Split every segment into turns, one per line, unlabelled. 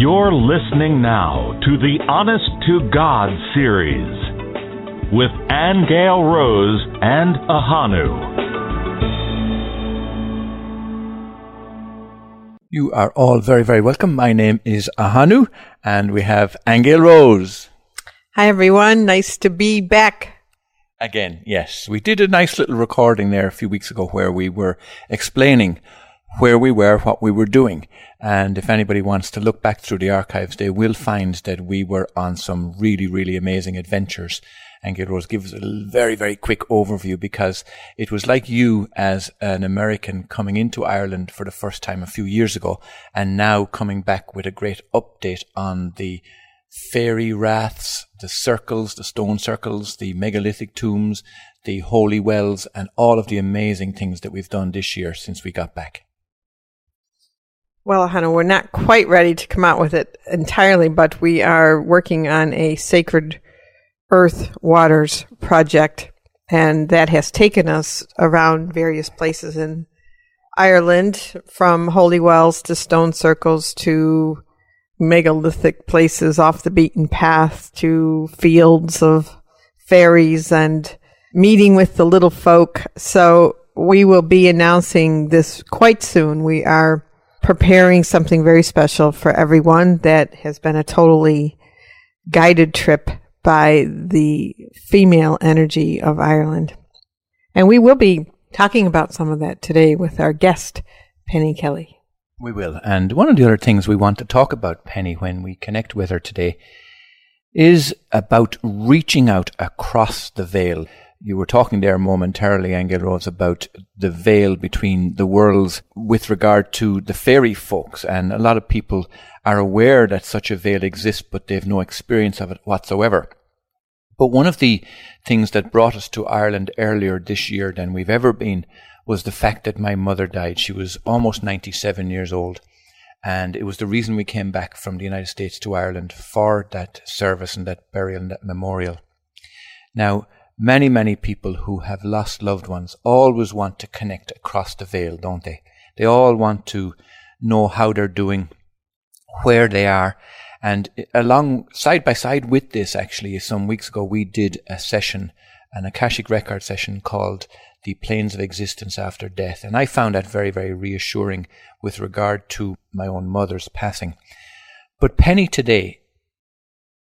You're listening now to the Honest to God series with Angel Rose and Ahanu.
You are all very, very welcome. My name is Ahanu, and we have Angel Rose.
Hi, everyone. Nice to be back.
Again, yes. We did a nice little recording there a few weeks ago where we were explaining where we were, what we were doing. And if anybody wants to look back through the archives, they will find that we were on some really, really amazing adventures. And Rose give us a very, very quick overview because it was like you as an American coming into Ireland for the first time a few years ago and now coming back with a great update on the fairy raths, the circles, the stone circles, the megalithic tombs, the holy wells, and all of the amazing things that we've done this year since we got back.
Well, Ahanu, we're not quite ready to come out with it entirely, but we are working on a sacred earth waters project, and that has taken us around various places in Ireland, from holy wells to stone circles to megalithic places off the beaten path to fields of fairies and meeting with the little folk. So we will be announcing this quite soon. We are preparing something very special for everyone that has been a totally guided trip by the female energy of Ireland. And we will be talking about some of that today with our guest, Penny Kelly.
We will. And one of the other things we want to talk about, Penny, when we connect with her today, is about reaching out across the veil. You were talking there momentarily, Angel Rose, about the veil between the worlds with regard to the fairy folks. And a lot of people are aware that such a veil exists, but they've no experience of it whatsoever. But one of the things that brought us to Ireland earlier this year than we've ever been was the fact that my mother died. She was almost 97 years old. And it was the reason we came back from the United States to Ireland for that service and that burial and that memorial. Now, Many, many people who have lost loved ones always want to connect across the veil, don't they? They all want to know how they're doing, where they are. And along side by side with this, actually, some weeks ago, we did a session, an Akashic record session called The Planes of Existence After Death. And I found that very, very reassuring with regard to my own mother's passing. But Penny today,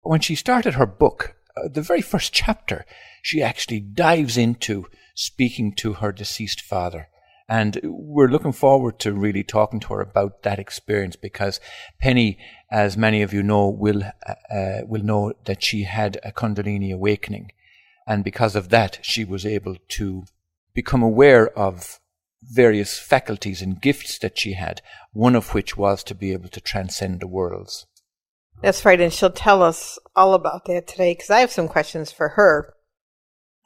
when she started her book, uh, the very first chapter, she actually dives into speaking to her deceased father. And we're looking forward to really talking to her about that experience because Penny, as many of you know, will uh, uh, will know that she had a Kundalini awakening, and because of that, she was able to become aware of various faculties and gifts that she had. One of which was to be able to transcend the worlds.
That's right, and she'll tell us all about that today because I have some questions for her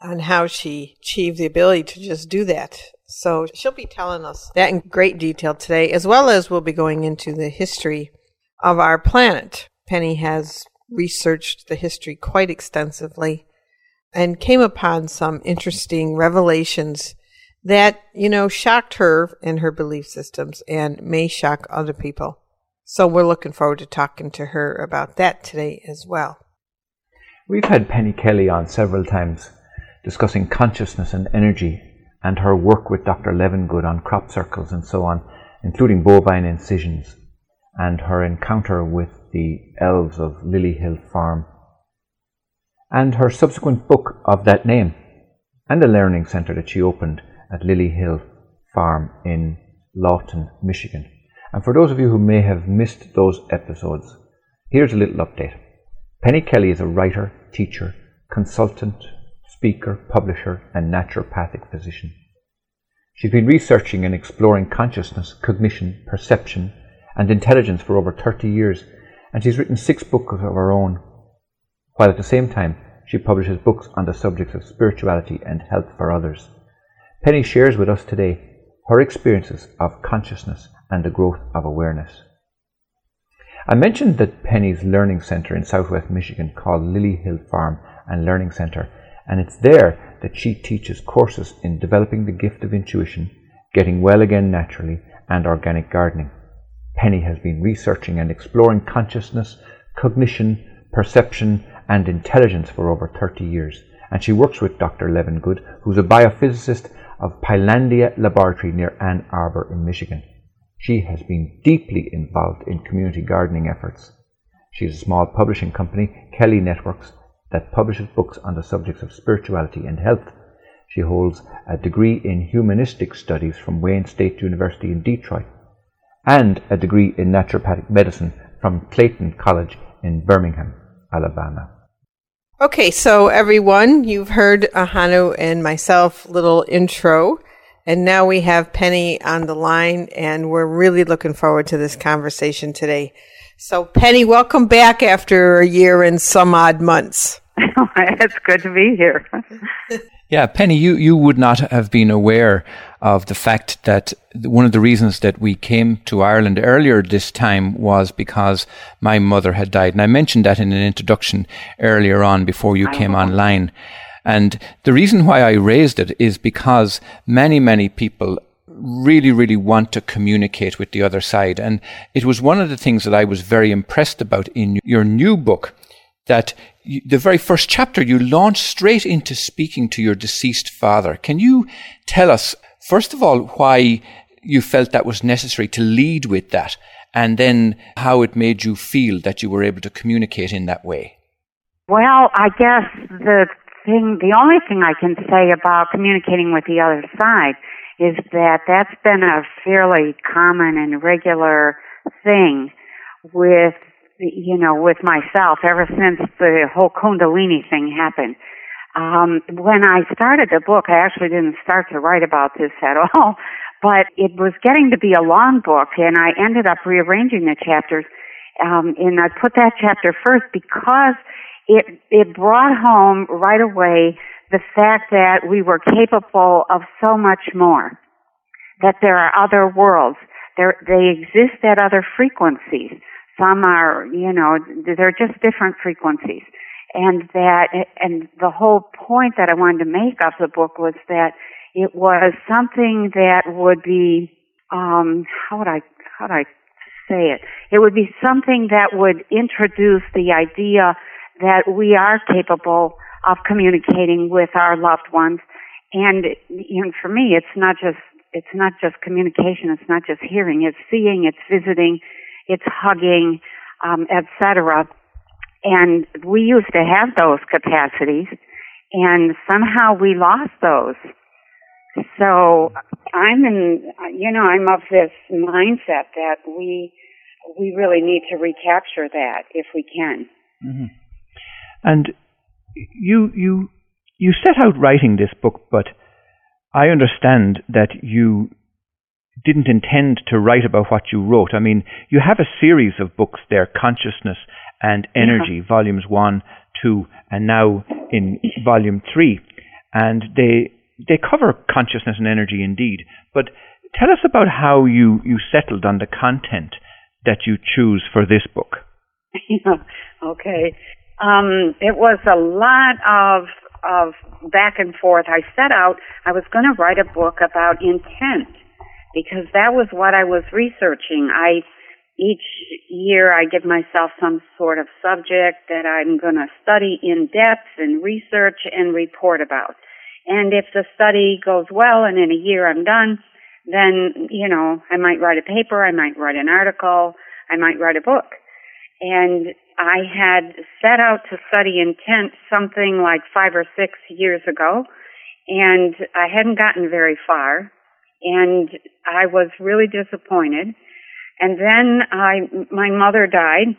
on how she achieved the ability to just do that. So she'll be telling us that in great detail today, as well as we'll be going into the history of our planet. Penny has researched the history quite extensively and came upon some interesting revelations that, you know, shocked her in her belief systems and may shock other people. So we're looking forward to talking to her about that today as well.
We've had Penny Kelly on several times discussing consciousness and energy and her work with Dr. Levengood on crop circles and so on, including bovine incisions, and her encounter with the elves of Lily Hill Farm, and her subsequent book of that name, and the learning centre that she opened at Lily Hill Farm in Lawton, Michigan. And for those of you who may have missed those episodes, here's a little update. Penny Kelly is a writer, teacher, consultant, speaker, publisher, and naturopathic physician. She's been researching and exploring consciousness, cognition, perception, and intelligence for over 30 years, and she's written six books of her own, while at the same time she publishes books on the subjects of spirituality and health for others. Penny shares with us today her experiences of consciousness and the growth of awareness. I mentioned that Penny's Learning Centre in southwest Michigan, called Lily Hill Farm and Learning Centre, and it's there that she teaches courses in developing the gift of intuition, getting well again naturally, and organic gardening.
Penny has been researching and exploring consciousness, cognition, perception, and intelligence for over 30 years, and she works with Dr. Levengood, who's a biophysicist of Pinelandia Laboratory near Ann Arbor in Michigan. She has been deeply involved in community gardening efforts. She has a small publishing company, Kelly Networks, that publishes books on the subjects of spirituality and health. She holds a degree in humanistic studies from Wayne State University in Detroit and a degree in naturopathic medicine from Clayton College in Birmingham, Alabama.
Okay, so everyone, you've heard Ahanu and myself little intro, and now we have Penny on the line, and we're really looking forward to this conversation today. So, Penny, welcome back after a year and some odd months.
it's good to be here.
Yeah, Penny, you, you would not have been aware of the fact that one of the reasons that we came to Ireland earlier this time was because my mother had died. And I mentioned that in an introduction earlier on before you came online. And the reason why I raised it is because many, many people really, really want to communicate with the other side. And it was one of the things that I was very impressed about in your new book that you, the very first chapter, you launch straight into speaking to your deceased father. Can you tell us, first of all, why you felt that was necessary to lead with that, and then how it made you feel that you were able to communicate in that way?
Well, I guess the thing, the only thing I can say about communicating with the other side is that that's been a fairly common and regular thing with you know, with myself ever since the whole Kundalini thing happened. Um, when I started the book, I actually didn't start to write about this at all, but it was getting to be a long book, and I ended up rearranging the chapters. Um, and I put that chapter first because it it brought home right away the fact that we were capable of so much more. That there are other worlds. There, they exist at other frequencies. Some are, you know, they're just different frequencies. And that, and the whole point that I wanted to make of the book was that it was something that would be, um, how would I, how would I say it? It would be something that would introduce the idea that we are capable of communicating with our loved ones. And, know, for me, it's not just, it's not just communication, it's not just hearing, it's seeing, it's visiting, it's hugging, um, etc. And we used to have those capacities, and somehow we lost those. So I'm in, you know, I'm of this mindset that we we really need to recapture that if we can.
Mm-hmm. And you you you set out writing this book, but I understand that you didn't intend to write about what you wrote. I mean, you have a series of books there, Consciousness and Energy, yeah. volumes one, two, and now in volume three. And they, they cover consciousness and energy indeed. But tell us about how you, you settled on the content that you choose for this book.
Yeah, okay. Um, it was a lot of of back and forth. I set out I was going to write a book about intent because that was what I was researching. I each year I give myself some sort of subject that I'm going to study in depth and research and report about. And if the study goes well and in a year I'm done, then, you know, I might write a paper, I might write an article, I might write a book. And I had set out to study intent something like five or six years ago, and I hadn't gotten very far and I was really disappointed. And then I, my mother died,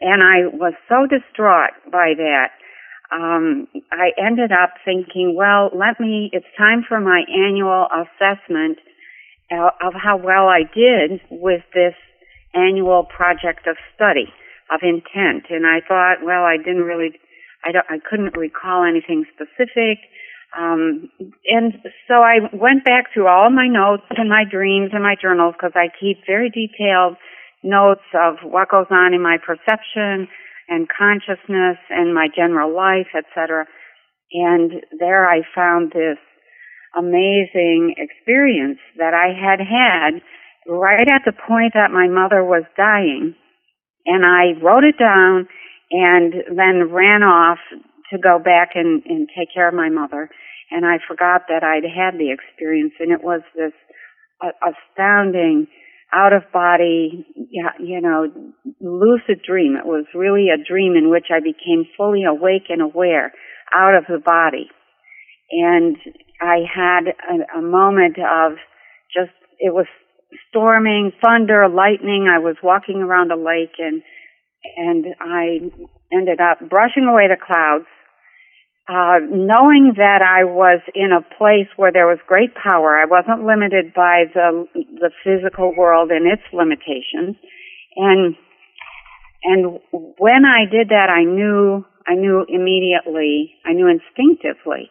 and I was so distraught by that. Um, I ended up thinking, well, let me. It's time for my annual assessment of how well I did with this annual project of study of intent. And I thought, well, I didn't really, I don't, I couldn't recall anything specific. Um, and so I went back through all my notes and my dreams and my journals because I keep very detailed notes of what goes on in my perception and consciousness and my general life, etc. And there I found this amazing experience that I had had right at the point that my mother was dying, and I wrote it down and then ran off to go back and, and take care of my mother. And I forgot that I'd had the experience, and it was this astounding out of body, you know, lucid dream. It was really a dream in which I became fully awake and aware out of the body. And I had a, a moment of just, it was storming, thunder, lightning. I was walking around a lake and, and I ended up brushing away the clouds uh, knowing that I was in a place where there was great power, I wasn't limited by the the physical world and its limitations, and and when I did that, I knew I knew immediately, I knew instinctively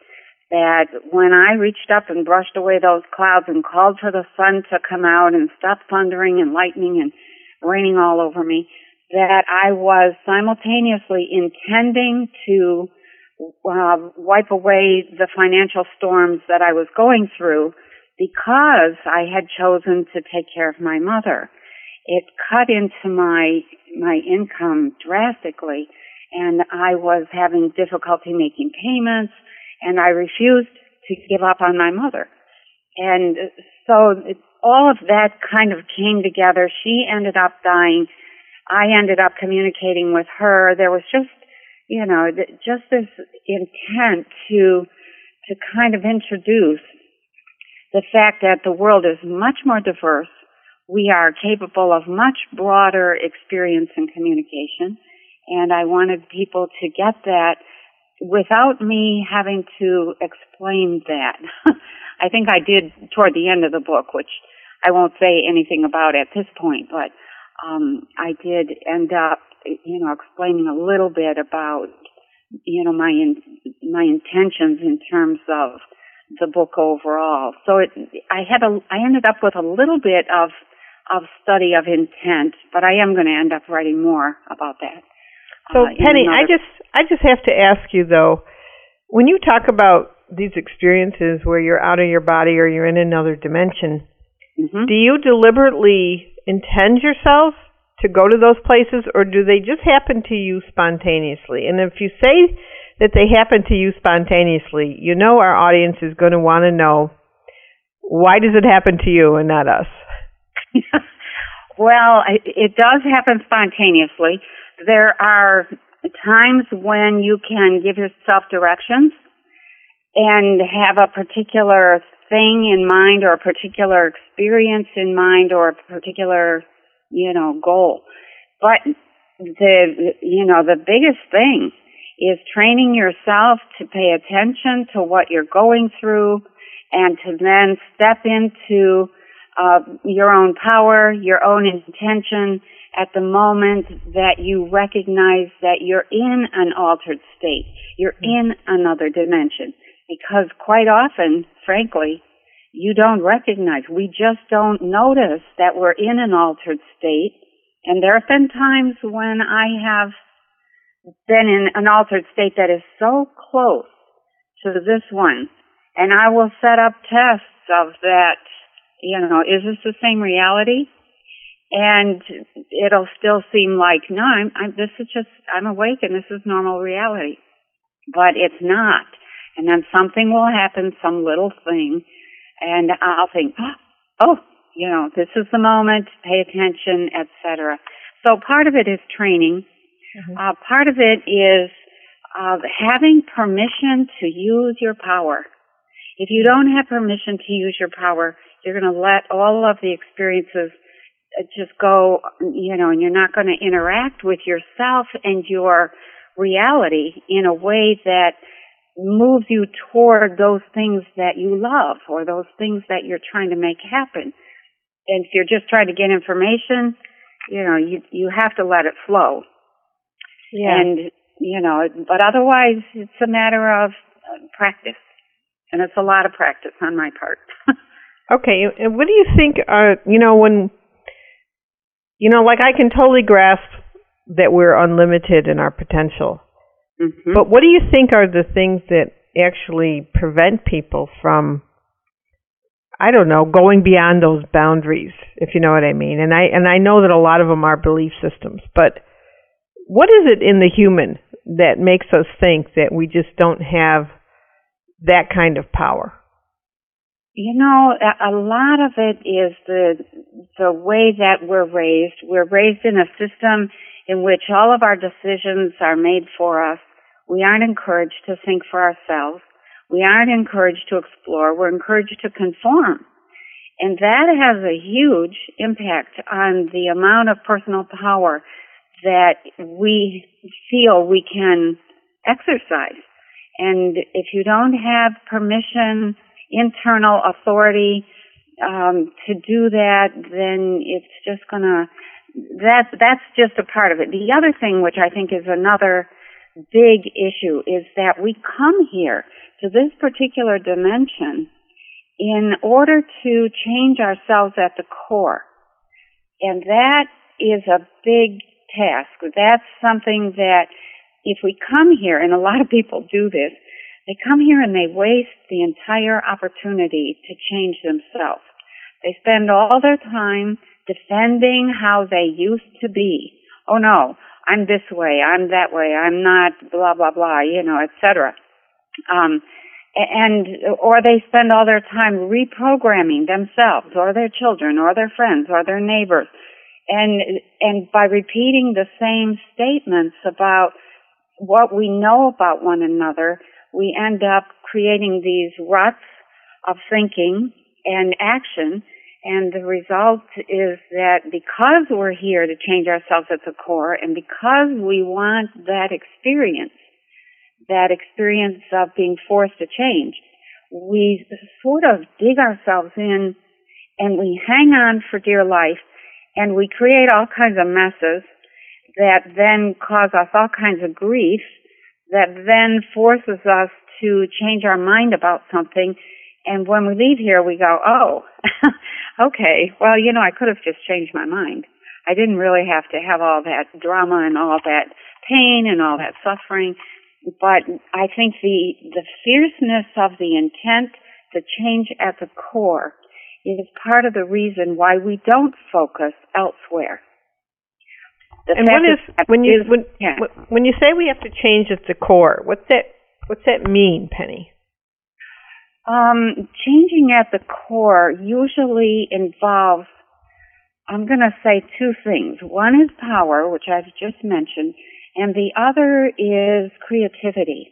that when I reached up and brushed away those clouds and called for the sun to come out and stop thundering and lightning and raining all over me, that I was simultaneously intending to uh, wipe away the financial storms that I was going through because I had chosen to take care of my mother. It cut into my my income drastically, and I was having difficulty making payments, and I refused to give up on my mother. And so all of that kind of came together. She ended up dying. I ended up communicating with her. There was just you know, just this intent to to kind of introduce the fact that the world is much more diverse. We are capable of much broader experience and communication, and I wanted people to get that without me having to explain that. I think I did toward the end of the book, which I won't say anything about at this point, but um, I did end up you know, explaining a little bit about, you know, my in, my intentions in terms of the book overall. So it, I had a, I ended up with a little bit of, of study of intent, but I am going to end up writing more about that.
So uh, Penny, I just, I just have to ask you though, when you talk about these experiences where you're out of your body or you're in another dimension, mm-hmm. do you deliberately intend yourself to go to those places, or do they just happen to you spontaneously? And if you say that they happen to you spontaneously, you know our audience is going to want to know why does it happen to you and not us?
well, it does happen spontaneously. There are times when you can give yourself directions and have a particular thing in mind or a particular experience in mind or a particular you know, goal. But the, you know, the biggest thing is training yourself to pay attention to what you're going through and to then step into uh, your own power, your own intention at the moment that you recognize that you're in an altered state. You're hmm. in another dimension. Because quite often, frankly, you don't recognize. We just don't notice that we're in an altered state. And there have been times when I have been in an altered state that is so close to this one. And I will set up tests of that, you know, is this the same reality? And it'll still seem like, no, I'm, I'm, this is just, I'm awake and this is normal reality. But it's not. And then something will happen, some little thing, and I'll think, oh, you know, this is the moment, pay attention, etc. So part of it is training. Mm-hmm. Uh, part of it is uh, having permission to use your power. If you don't have permission to use your power, you're going to let all of the experiences just go, you know, and you're not going to interact with yourself and your reality in a way that moves you toward those things that you love or those things that you're trying to make happen. And if you're just trying to get information, you know, you you have to let it flow. Yeah. And you know, but otherwise it's a matter of uh, practice. And it's a lot of practice on my part.
okay, and what do you think are, you know, when you know, like I can totally grasp that we're unlimited in our potential Mm-hmm. But what do you think are the things that actually prevent people from I don't know, going beyond those boundaries, if you know what I mean. And I and I know that a lot of them are belief systems, but what is it in the human that makes us think that we just don't have that kind of power?
You know, a lot of it is the the way that we're raised. We're raised in a system in which all of our decisions are made for us. We aren't encouraged to think for ourselves. We aren't encouraged to explore. We're encouraged to conform. And that has a huge impact on the amount of personal power that we feel we can exercise. And if you don't have permission, internal authority um, to do that, then it's just gonna. That that's just a part of it. The other thing, which I think is another big issue, is that we come here to this particular dimension in order to change ourselves at the core, and that is a big task. That's something that if we come here, and a lot of people do this, they come here and they waste the entire opportunity to change themselves. They spend all their time defending how they used to be. Oh no, I'm this way, I'm that way, I'm not blah blah blah, you know, etc. Um, and or they spend all their time reprogramming themselves or their children or their friends or their neighbors and and by repeating the same statements about what we know about one another we end up creating these ruts of thinking and action. And the result is that because we're here to change ourselves at the core and because we want that experience, that experience of being forced to change, we sort of dig ourselves in and we hang on for dear life and we create all kinds of messes that then cause us all kinds of grief that then forces us to change our mind about something. And when we leave here, we go, oh, okay, well, you know, I could have just changed my mind. I didn't really have to have all that drama and all that pain and all that suffering. But I think the, the fierceness of the intent to change at the core is part of the reason why we don't focus elsewhere.
The and what is when you is, when yeah. when you say we have to change at the core? What's that? What's that mean, Penny?
Um, changing at the core usually involves, I'm going to say two things. One is power, which I've just mentioned, and the other is creativity.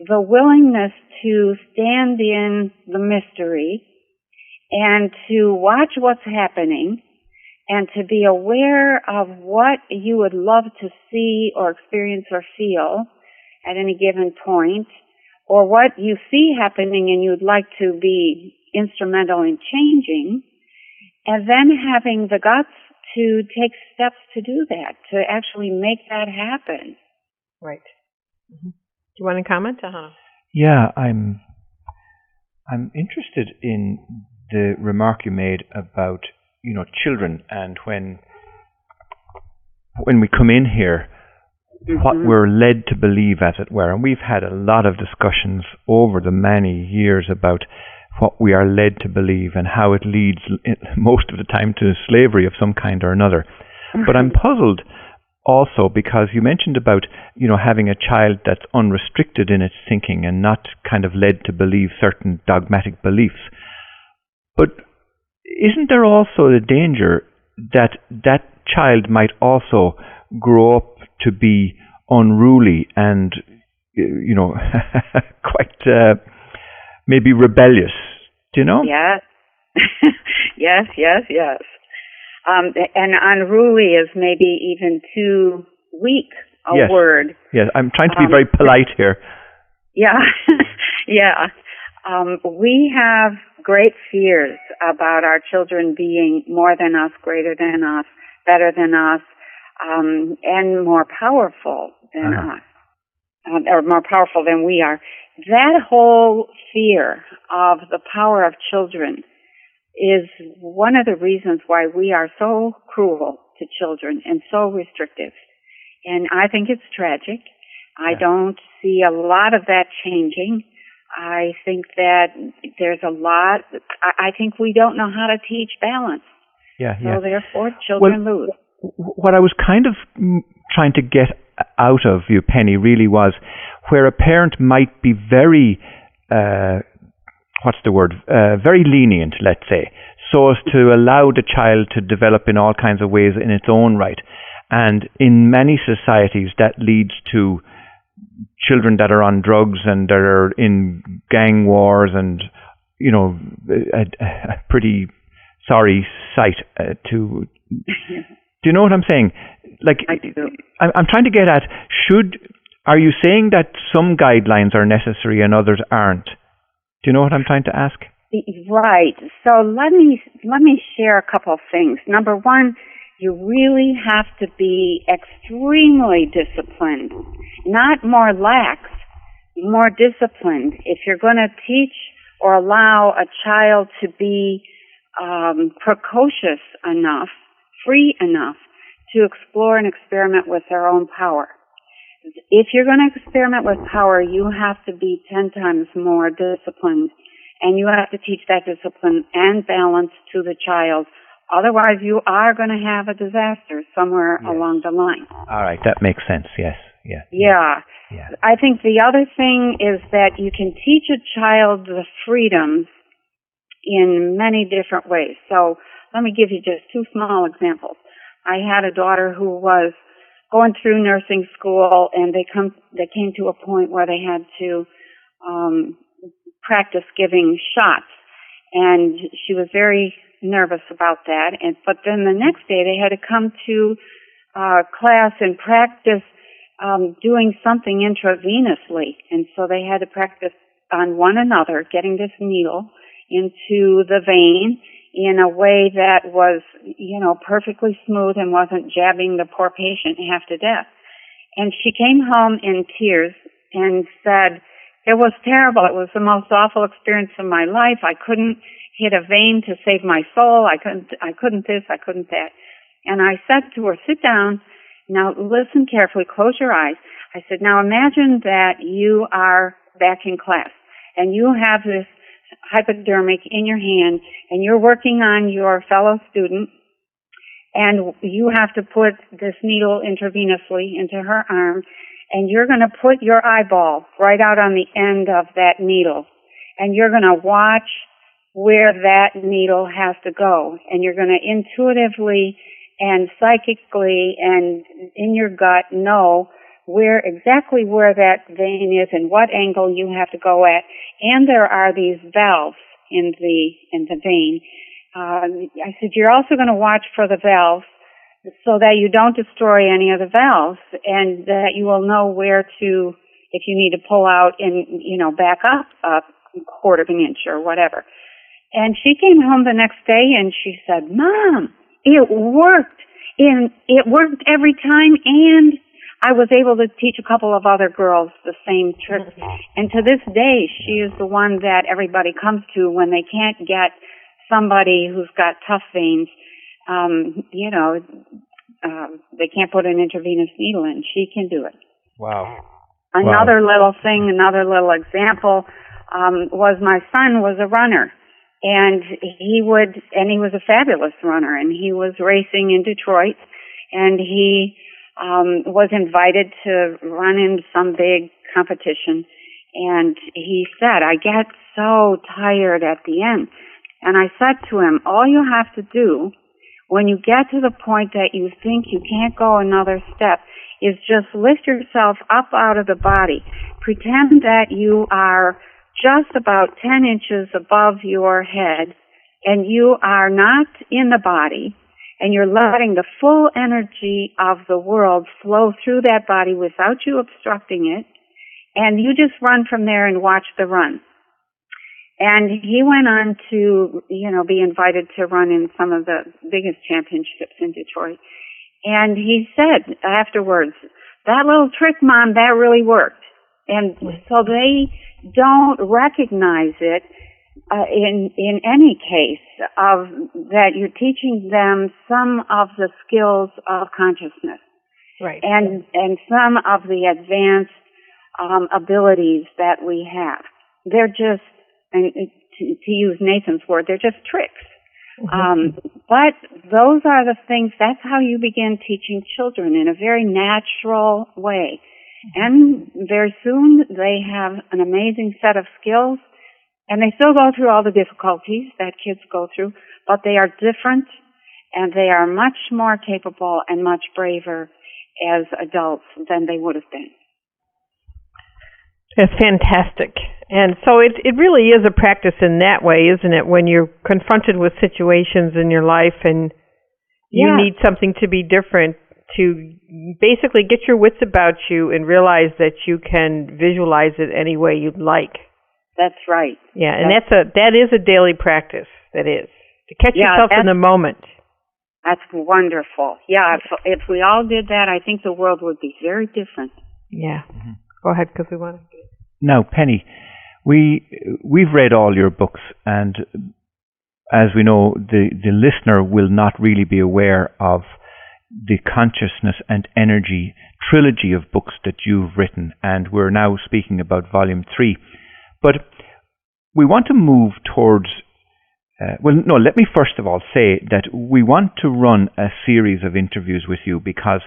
The willingness to stand in the mystery and to watch what's happening and to be aware of what you would love to see or experience or feel at any given point, or what you see happening and you'd like to be instrumental in changing, and then having the guts to take steps to do that, to actually make that happen.
Right. Mm-hmm. Do you want to comment, uh-huh.
Yeah, I'm. I'm interested in the remark you made about you know children and when when we come in here mm-hmm. what we're led to believe as it were and we've had a lot of discussions over the many years about what we are led to believe and how it leads most of the time to slavery of some kind or another mm-hmm. but i'm puzzled also because you mentioned about you know having a child that's unrestricted in its thinking and not kind of led to believe certain dogmatic beliefs but isn't there also the danger that that child might also grow up to be unruly and you know quite uh, maybe rebellious? Do you know?
Yes. Yes yes yes. Um, and unruly is maybe even too weak a
yes.
word.
Yes i'm trying to be um, very polite here.
Yeah. Yeah. Um, we have great fears about our children being more than us, greater than us, better than us, um, and more powerful than uh-huh. us, um, or more powerful than we are. That whole fear of the power of children is one of the reasons why we are so cruel to children and so restrictive. And I think it's tragic. I don't see a lot of that changing. I think that there's a lot. I, think we don't know how to teach balance.
Yeah,
So
yeah.
therefore, children lose.
what I was kind of mm, trying to get out of you, Penny, really was where a parent might be very, uh, what's the word, uh, very lenient, let's say, so as to allow the child to develop in all kinds of ways in its own right. And in many societies, that leads to children that are on drugs and that are in gang wars and, you know, a, a pretty sorry sight uh, to do you know what I'm saying? Like,
I
I'm trying to get at should are you saying that some guidelines are necessary and others aren't? Do you know what I'm trying to ask?
Right. So let me let me share a couple of things. Number one, you really have to be extremely disciplined, not more lax, more disciplined. If you're going to teach or allow a child to be um, precocious enough, free enough to explore and experiment with their own power. If you're going to experiment with power, you have to be 10 times more disciplined and you have to teach that discipline and balance to the child. Otherwise, you are going to have a disaster somewhere
Yes.
along the line.
All right, that makes sense. Yes, yeah,
Yeah.
yeah.
I think the other thing is that you can teach a child the freedoms in many different ways. So let me give you just two small examples. I had a daughter who was going through nursing school and they come they came to a point where they had to um practice giving shots and she was very nervous about that and but then the next day they had to come to uh class and practice um doing something intravenously and so they had to practice on one another getting this needle into the vein in a way that was, you know, perfectly smooth and wasn't jabbing the poor patient half to death. And she came home in tears and said, it was terrible. It was the most awful experience of my life. I couldn't hit a vein to save my soul. I couldn't, I couldn't this, I couldn't that. And I said to her, sit down. Now listen carefully. Close your eyes. I said, now imagine that you are back in class and you have this hypodermic in your hand and you're working on your fellow student and you have to put this needle intravenously into her arm and you're going to put your eyeball right out on the end of that needle and you're going to watch where that needle has to go and you're going to intuitively and psychically and in your gut know where exactly where that vein is and what angle you have to go at. And there are these valves in the in the vein. Uh, I said you're also going to watch for the valves so that you don't destroy any of the valves and that you will know where to if you need to pull out and you know back up a quarter of an inch or whatever. And she came home the next day and she said mom it worked and it worked every time and I was able to teach a couple of other girls the same trick. And to this day, she is the one that everybody comes to when they can't get somebody who's got tough veins. Um, you know, um, they can't put an intravenous needle in. She can do it.
Wow.
Another little thing, another little example, um, was my son was a runner. And he would, and he was a fabulous runner, and he was racing in Detroit, and he, um, was invited to run in some big competition. And he said, I get so tired at the end. And I said to him, all you have to do when you get to the point that you think you can't go another step is just lift yourself up out of the body. Pretend that you are just about 10 inches above your head and you are not in the body and you're letting the full energy of the world flow through that body without you obstructing it and you just run from there and watch the run. And he went on to, you know, be invited to run in some of the biggest championships in Detroit. And he said afterwards, that little trick, mom, that really worked. And so they don't recognize it uh, in in any case of that you're teaching them some of the skills of consciousness
Right.
and and some of the advanced um, abilities that we have. they're just, and to, to use Nathan's word, they're just tricks. Mm-hmm. Um, but those are the things, that's how you begin teaching children in a very natural way. And very soon they have an amazing set of skills and they still go through all the difficulties that kids go through, but they are different and they are much more capable and much braver as adults than they would have been.
It's fantastic. And so it it really is a practice in that way, isn't it? When you're confronted with situations in your life and you
yeah.
need something to be different to basically get your wits about you and realize that you can visualize it any way you'd like.
That's right.
Yeah, and that's, that's a that is a daily practice. That is to catch
yeah,
yourself in the moment.
That's wonderful. Yeah, if, if we all did that, I think the world would be very different.
Yeah. Mm-hmm. Go ahead, because we want to.
Now, Penny, we we've read all your books, and as we know, the the listener will not really be aware of the consciousness and energy trilogy of books that you've written, and we're now speaking about volume three. But we want to move towards uh, well, no, let me first of all say that we want to run a series of interviews with you because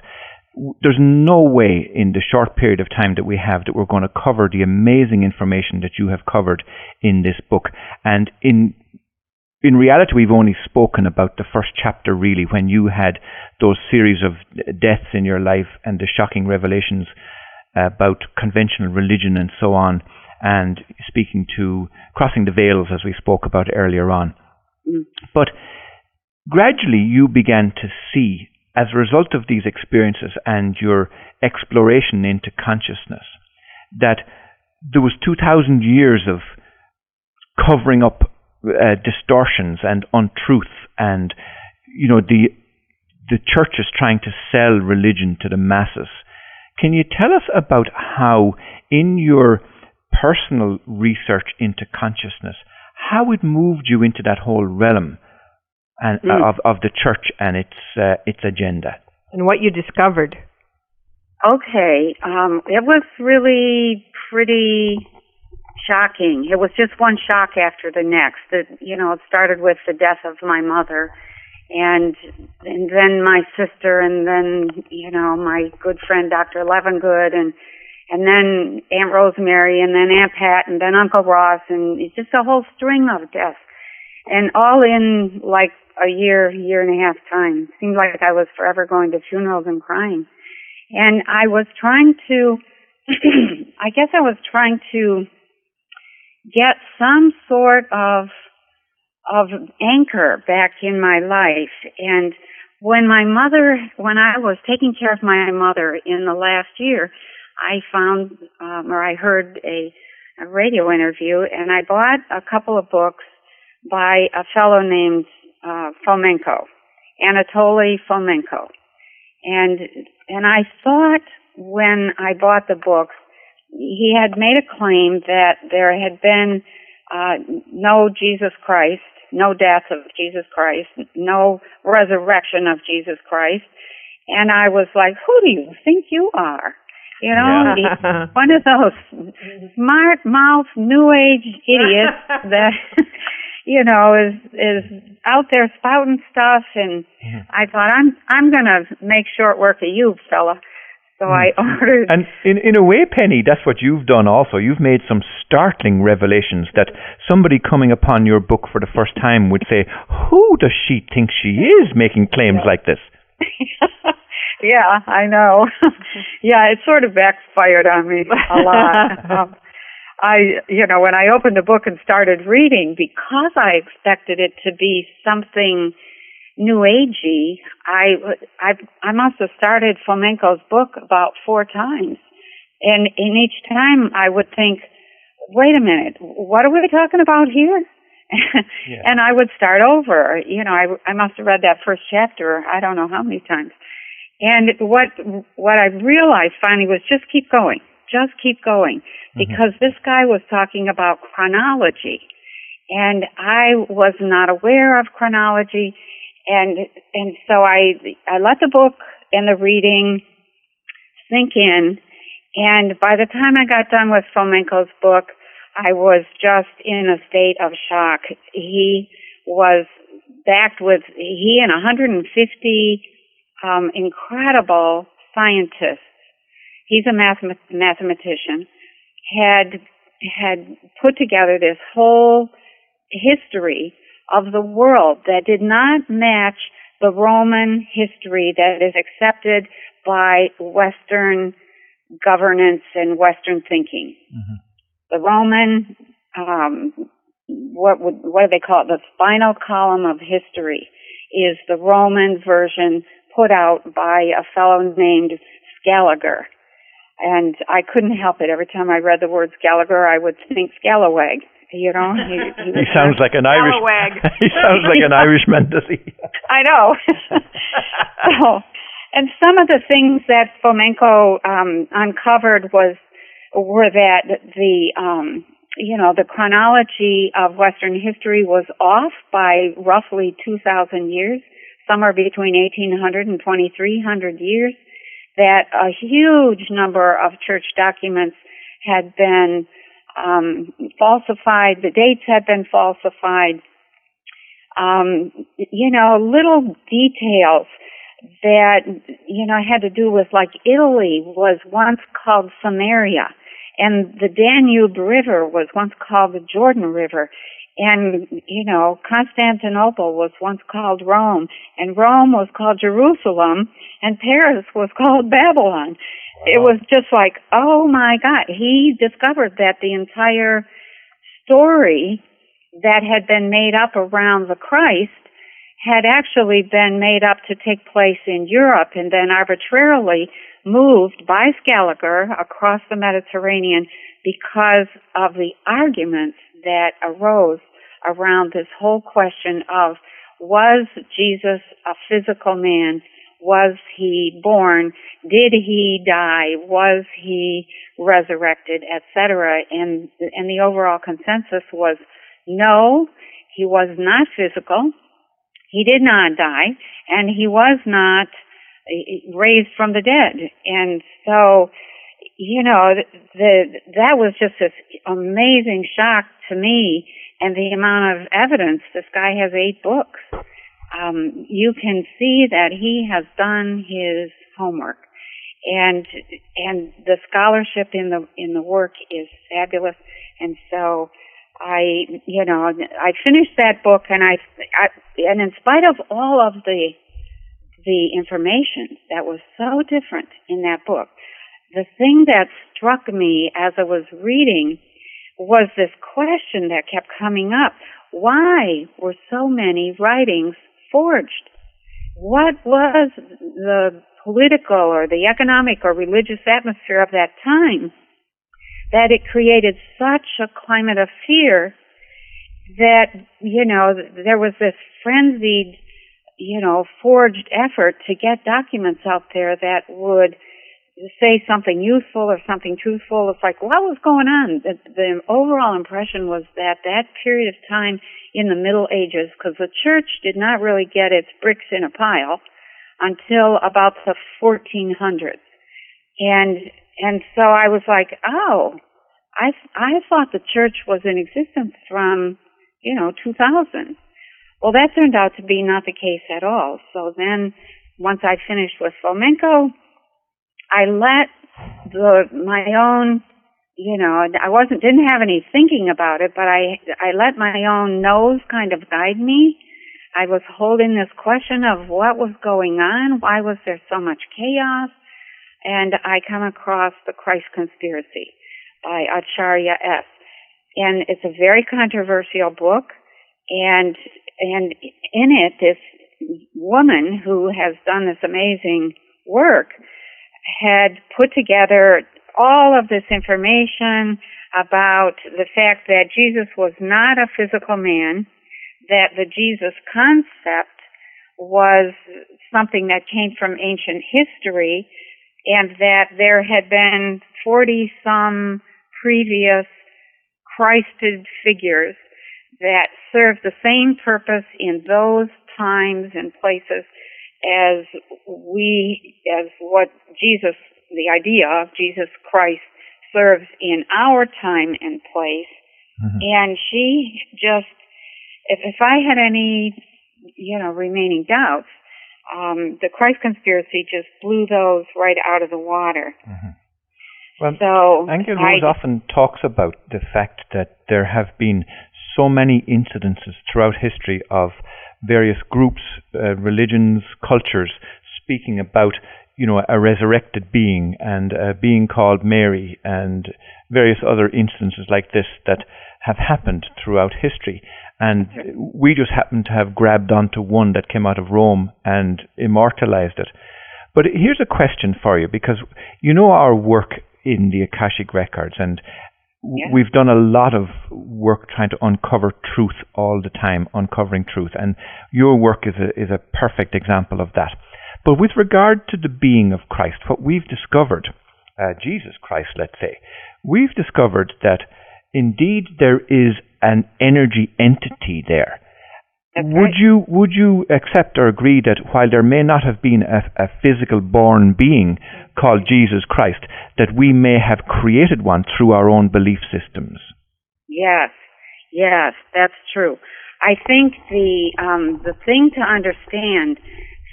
there's no way in the short period of time that we have that we're going to cover the amazing information that you have covered in this book. And in in reality, we've only spoken about the first chapter, really, when you had those series of deaths in your life and the shocking revelations about conventional religion and so on and speaking to crossing the veils as we spoke about earlier on. Mm. But gradually you began to see, as a result of these experiences and your exploration into consciousness, that there was 2,000 years of covering up uh, distortions and untruths and, you know, the, the church is trying to sell religion to the masses. Can you tell us about how, in your personal research into consciousness, how it moved you into that whole realm and, mm. of, of the church and its, uh, its agenda.
And what you discovered.
Okay. Um, it was really pretty shocking. It was just one shock after the next. That you know, it started with the death of my mother, and and then my sister, and then you know my good friend Dr. Levengood, and and then Aunt Rosemary, and then Aunt Pat, and then Uncle Ross, and it's just a whole string of deaths, and all in like a year, year and a half time. It seemed like I was forever going to funerals and crying, and I was trying to, I guess I was trying to get some sort of of anchor back in my life. And when my mother when I was taking care of my mother in the last year I found um, or I heard a, a radio interview, and I bought a couple of books by a fellow named uh, Fomenko, Anatoly Fomenko, and and I thought when I bought the books, he had made a claim that there had been uh, no Jesus Christ, no death of Jesus Christ, no resurrection of Jesus Christ, and I was like, who do you think you are? You know, yeah. one of those smart mouth new age idiots that you know is is out there spouting stuff and. I thought I'm I'm going to make short work of you, fella. So mm. I ordered
And in in a way Penny, that's what you've done also. You've made some startling revelations that somebody coming upon your book for the first time would say, "Who does she think she is making claims like this?"
yeah, I know. yeah, it sort of backfired on me a lot. um, I, you know, when I opened the book and started reading, because I expected it to be something new agey, I, I, I must have started Fomenko's book about four times, and in each time I would think, wait a minute, what are we talking about here? yeah. and I would start over. You know, I, I must have read that first chapter, I don't know how many times. And what what I realized finally was just keep going, just keep going, mm-hmm. because mm-hmm. this guy was talking about chronology, and I was not aware of chronology, and and so I I let the book and the reading sink in, and by the time I got done with Fomenko's book, I was just in a state of shock. He was backed with he and 150 um, incredible scientists. He's a math- mathematician. Had had put together this whole history of the world that did not match the Roman history that is accepted by Western governance and Western thinking. Mm-hmm. The Roman, um, what would, what do they call it? The spinal column of history is the Roman version put out by a fellow named Scaliger. And I couldn't help it. Every time I read the word Scaliger, I would think Scalawag. You know, he,
he, he sounds like an Irish. he sounds like an Irishman, does he?
I know. so, and some of the things that Fomenko um, uncovered was were that the um, you know the chronology of Western history was off by roughly 2,000 years, somewhere between eighteen hundred and twenty three hundred years. That a huge number of church documents had been um, falsified. The dates had been falsified. Um, you know, little details that you know had to do with like Italy was once called Samaria, and the Danube River was once called the Jordan River, and you know Constantinople was once called Rome, and Rome was called Jerusalem, and Paris was called Babylon. It was just like, oh my God. He discovered that the entire story that had been made up around the Christ had actually been made up to take place in Europe and then arbitrarily moved by Scaliger across the Mediterranean because of the arguments that arose around this whole question of was Jesus a physical man was he born? Did he die? Was he resurrected, etc.? And and the overall consensus was no, he was not physical. He did not die, and he was not eh, raised from the dead. And so, you know, the that was just this amazing shock to me, and the amount of evidence. This guy has eight books um, you can see that he has done his homework, and and the scholarship in the in the work is fabulous. And so, I you know I finished that book, and I, I and in spite of all of the the information that was so different in that book, the thing that struck me as I was reading was this question that kept coming up. Why were so many writings forged? What was the political or the economic or religious atmosphere of that time that it created such a climate of fear that, you know, there was this frenzied, you know, forged effort to get documents out there that would say something useful or something truthful. It's like, what was going on? The, the overall impression was that that period of time in the Middle Ages, because the church did not really get its bricks in a pile until about the 1400s. And, and so I was like, oh, I, I thought the church was in existence from, you know, 2000. Well, that turned out to be not the case at all. So then, once I finished with Fomenko, I let the my own you know I wasn't didn't have any thinking about it, but I I let my own nose kind of guide me. I was holding this question of what was going on, why was there so much chaos, and I come across the Christ Conspiracy by Acharya S. And it's a very controversial book, and and in it, this woman who has done this amazing work had put together all of this information about the fact that Jesus was not a physical man, that the Jesus concept was something that came from ancient history, and that there had been 40 some previous Christed figures that served the same purpose in those times and places as we, as what Jesus, the idea of Jesus Christ serves in our time and place, Mm-hmm. And she just, if, if I had any, you know, remaining doubts, um, the Christ conspiracy just blew those right out of the water. Mm-hmm.
Well, so Angel Rose I, often talks about the fact that there have been so many incidences throughout history of various groups, uh, religions, cultures speaking about you know a resurrected being and a being called Mary and various other instances like this that have happened throughout history. And we just happen to have grabbed onto one that came out of Rome and immortalized it. But here's a question for you because you know our work in the Akashic Records and yeah. we've done a lot of work trying to uncover truth all the time, uncovering truth. And your work is a, is a perfect example of that. But with regard to the being of Christ, what we've discovered, uh, Jesus Christ, let's say, we've discovered that indeed there is an energy entity there.
That's
would you would you accept or agree that while there may not have been a, a physical born being called Jesus Christ, that we may have created one through our own belief systems?
Yes, yes, that's true. I think the um, the thing to understand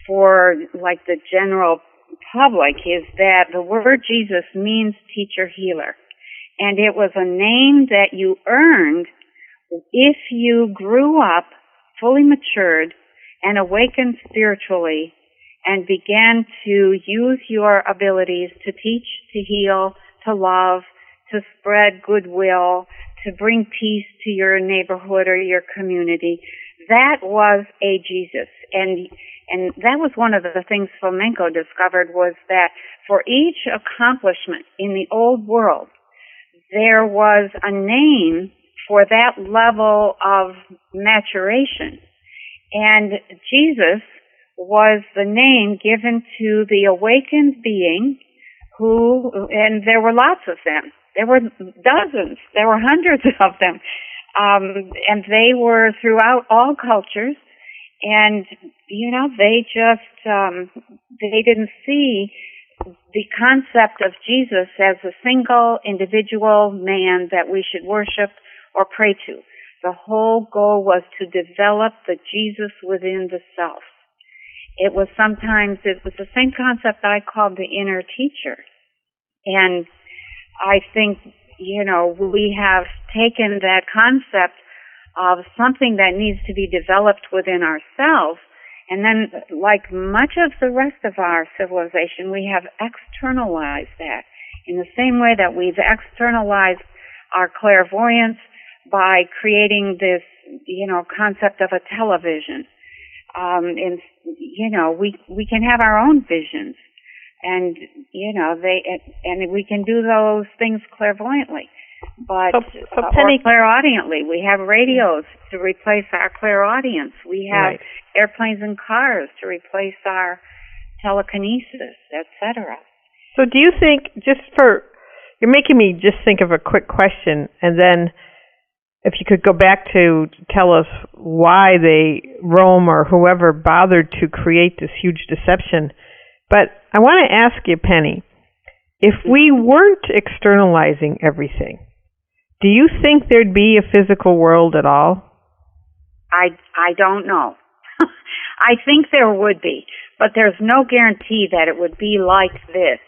for like the general public is that the word Jesus means teacher healer. And it was a name that you earned if you grew up fully matured and awakened spiritually and began to use your abilities to teach, to heal, to love, to spread goodwill, to bring peace to your neighborhood or your community. That was a Jesus. And and that was one of the things Fomenko discovered was that for each accomplishment in the old world, there was a name for that level of maturation. And Jesus was the name given to the awakened being who, and there were lots of them. There were dozens, there were hundreds of them. Um, and they were throughout all cultures. And, you know, they just, um, they didn't see the concept of Jesus as a single individual man that we should worship or pray to. The whole goal was to develop the Jesus within the self. It was sometimes, it was the same concept I called the inner teacher. And I think, you know, we have taken that concept of something that needs to be developed within ourselves and then, like much of the rest of our civilization, we have externalized that in the same way that we've externalized our clairvoyance by creating this, you know, concept of a television. Um, and, you know, we, we can have our own visions and, you know, they, and we can do those things clairvoyantly. But
so, so uh, Penny,
or clairaudiently, we have radios to replace our clairaudience. We have
right.
airplanes and cars to replace our telekinesis, etc.
So, do you think just for you're making me just think of a quick question, and then if you could go back to tell us why they Rome or whoever bothered to create this huge deception. But I want to ask you, Penny, if we weren't externalizing everything, do you think there'd be a physical world at all?
I I don't know. I think there would be, but there's no guarantee that it would be like this.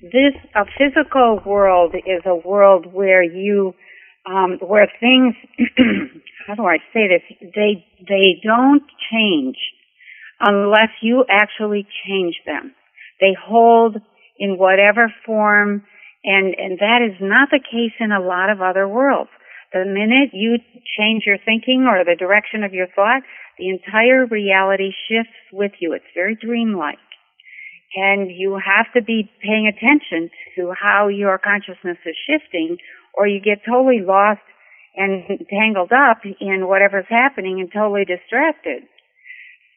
This a physical world is a world where you um, where things how do I say this? They they don't change unless you actually change them. They hold in whatever form and, and that is not the case in a lot of other worlds. The minute you change your thinking or the direction of your thought, the entire reality shifts with you. It's very dreamlike. And you have to be paying attention to how your consciousness is shifting or you get totally lost and tangled up in whatever's happening and totally distracted.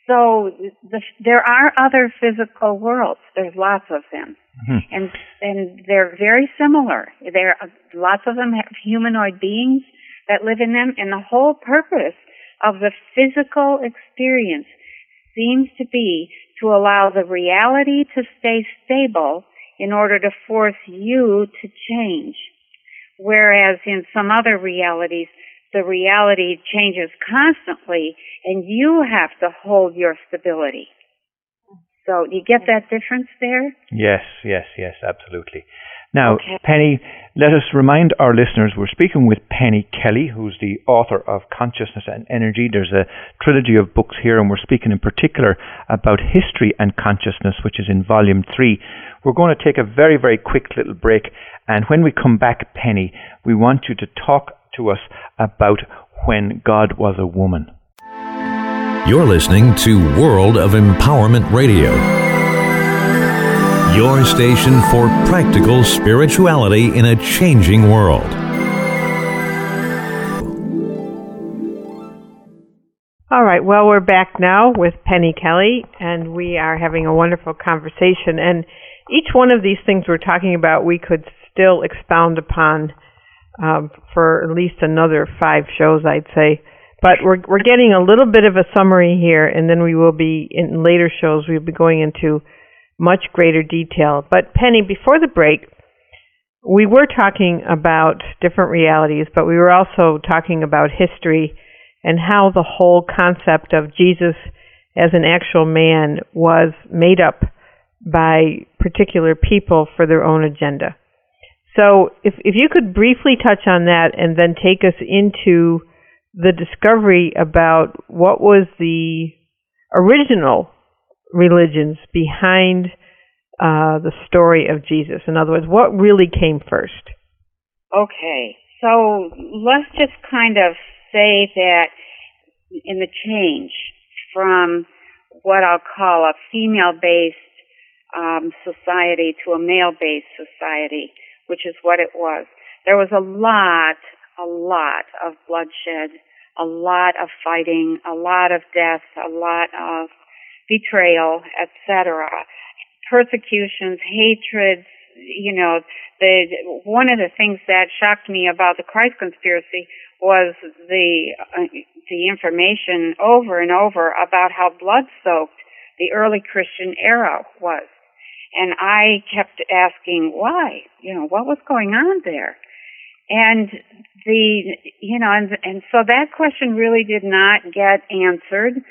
So the, there are other physical worlds. There's lots of them. Mm-hmm. And and they're very similar. There lots of them have humanoid beings that live in them and the whole purpose of the physical experience seems to be to allow the reality to stay stable in order to force you to change. Whereas in some other realities, the reality changes constantly and you have to hold your stability. So you get that difference there?
Yes, yes, yes, absolutely. Now,
Okay.
Penny, let us remind our listeners we're speaking with Penny Kelly, who's the author of Consciousness and Energy. There's a trilogy of books here, and we're speaking in particular about history and consciousness, which is in volume three. We're going to take a very, very quick little break, and when we come back, Penny, we want you to talk to us about when God was a woman.
You're listening to World of Empowerment Radio, your station for practical spirituality in a changing world.
All right. Well, we're back now with Penny Kelly, and we are having a wonderful conversation. And each one of these things we're talking about, we could still expound upon um, for at least another five shows, I'd say. But we're we're getting a little bit of a summary here, and then we will be in later shows. We'll be going into much greater detail. But Penny, before the break, we were talking about different realities, but we were also talking about history and how the whole concept of Jesus as an actual man was made up by particular people for their own agenda. So if if you could briefly touch on that and then take us into the discovery about what was the original religions behind uh, the story of Jesus. In other words, what really came first?
Okay. So let's just kind of say that in the change from what I'll call a female based um, society to a male based society, which is what it was, there was a lot, a lot of bloodshed, a lot of fighting, a lot of death, a lot of betrayal, etc. Persecutions, hatreds, you know, the one of the things that shocked me about the Christ conspiracy was the uh, the information over and over about how blood soaked the early Christian era was. And I kept asking why, you know, what was going on there? And the, you know, and, and so that question really did not get answered.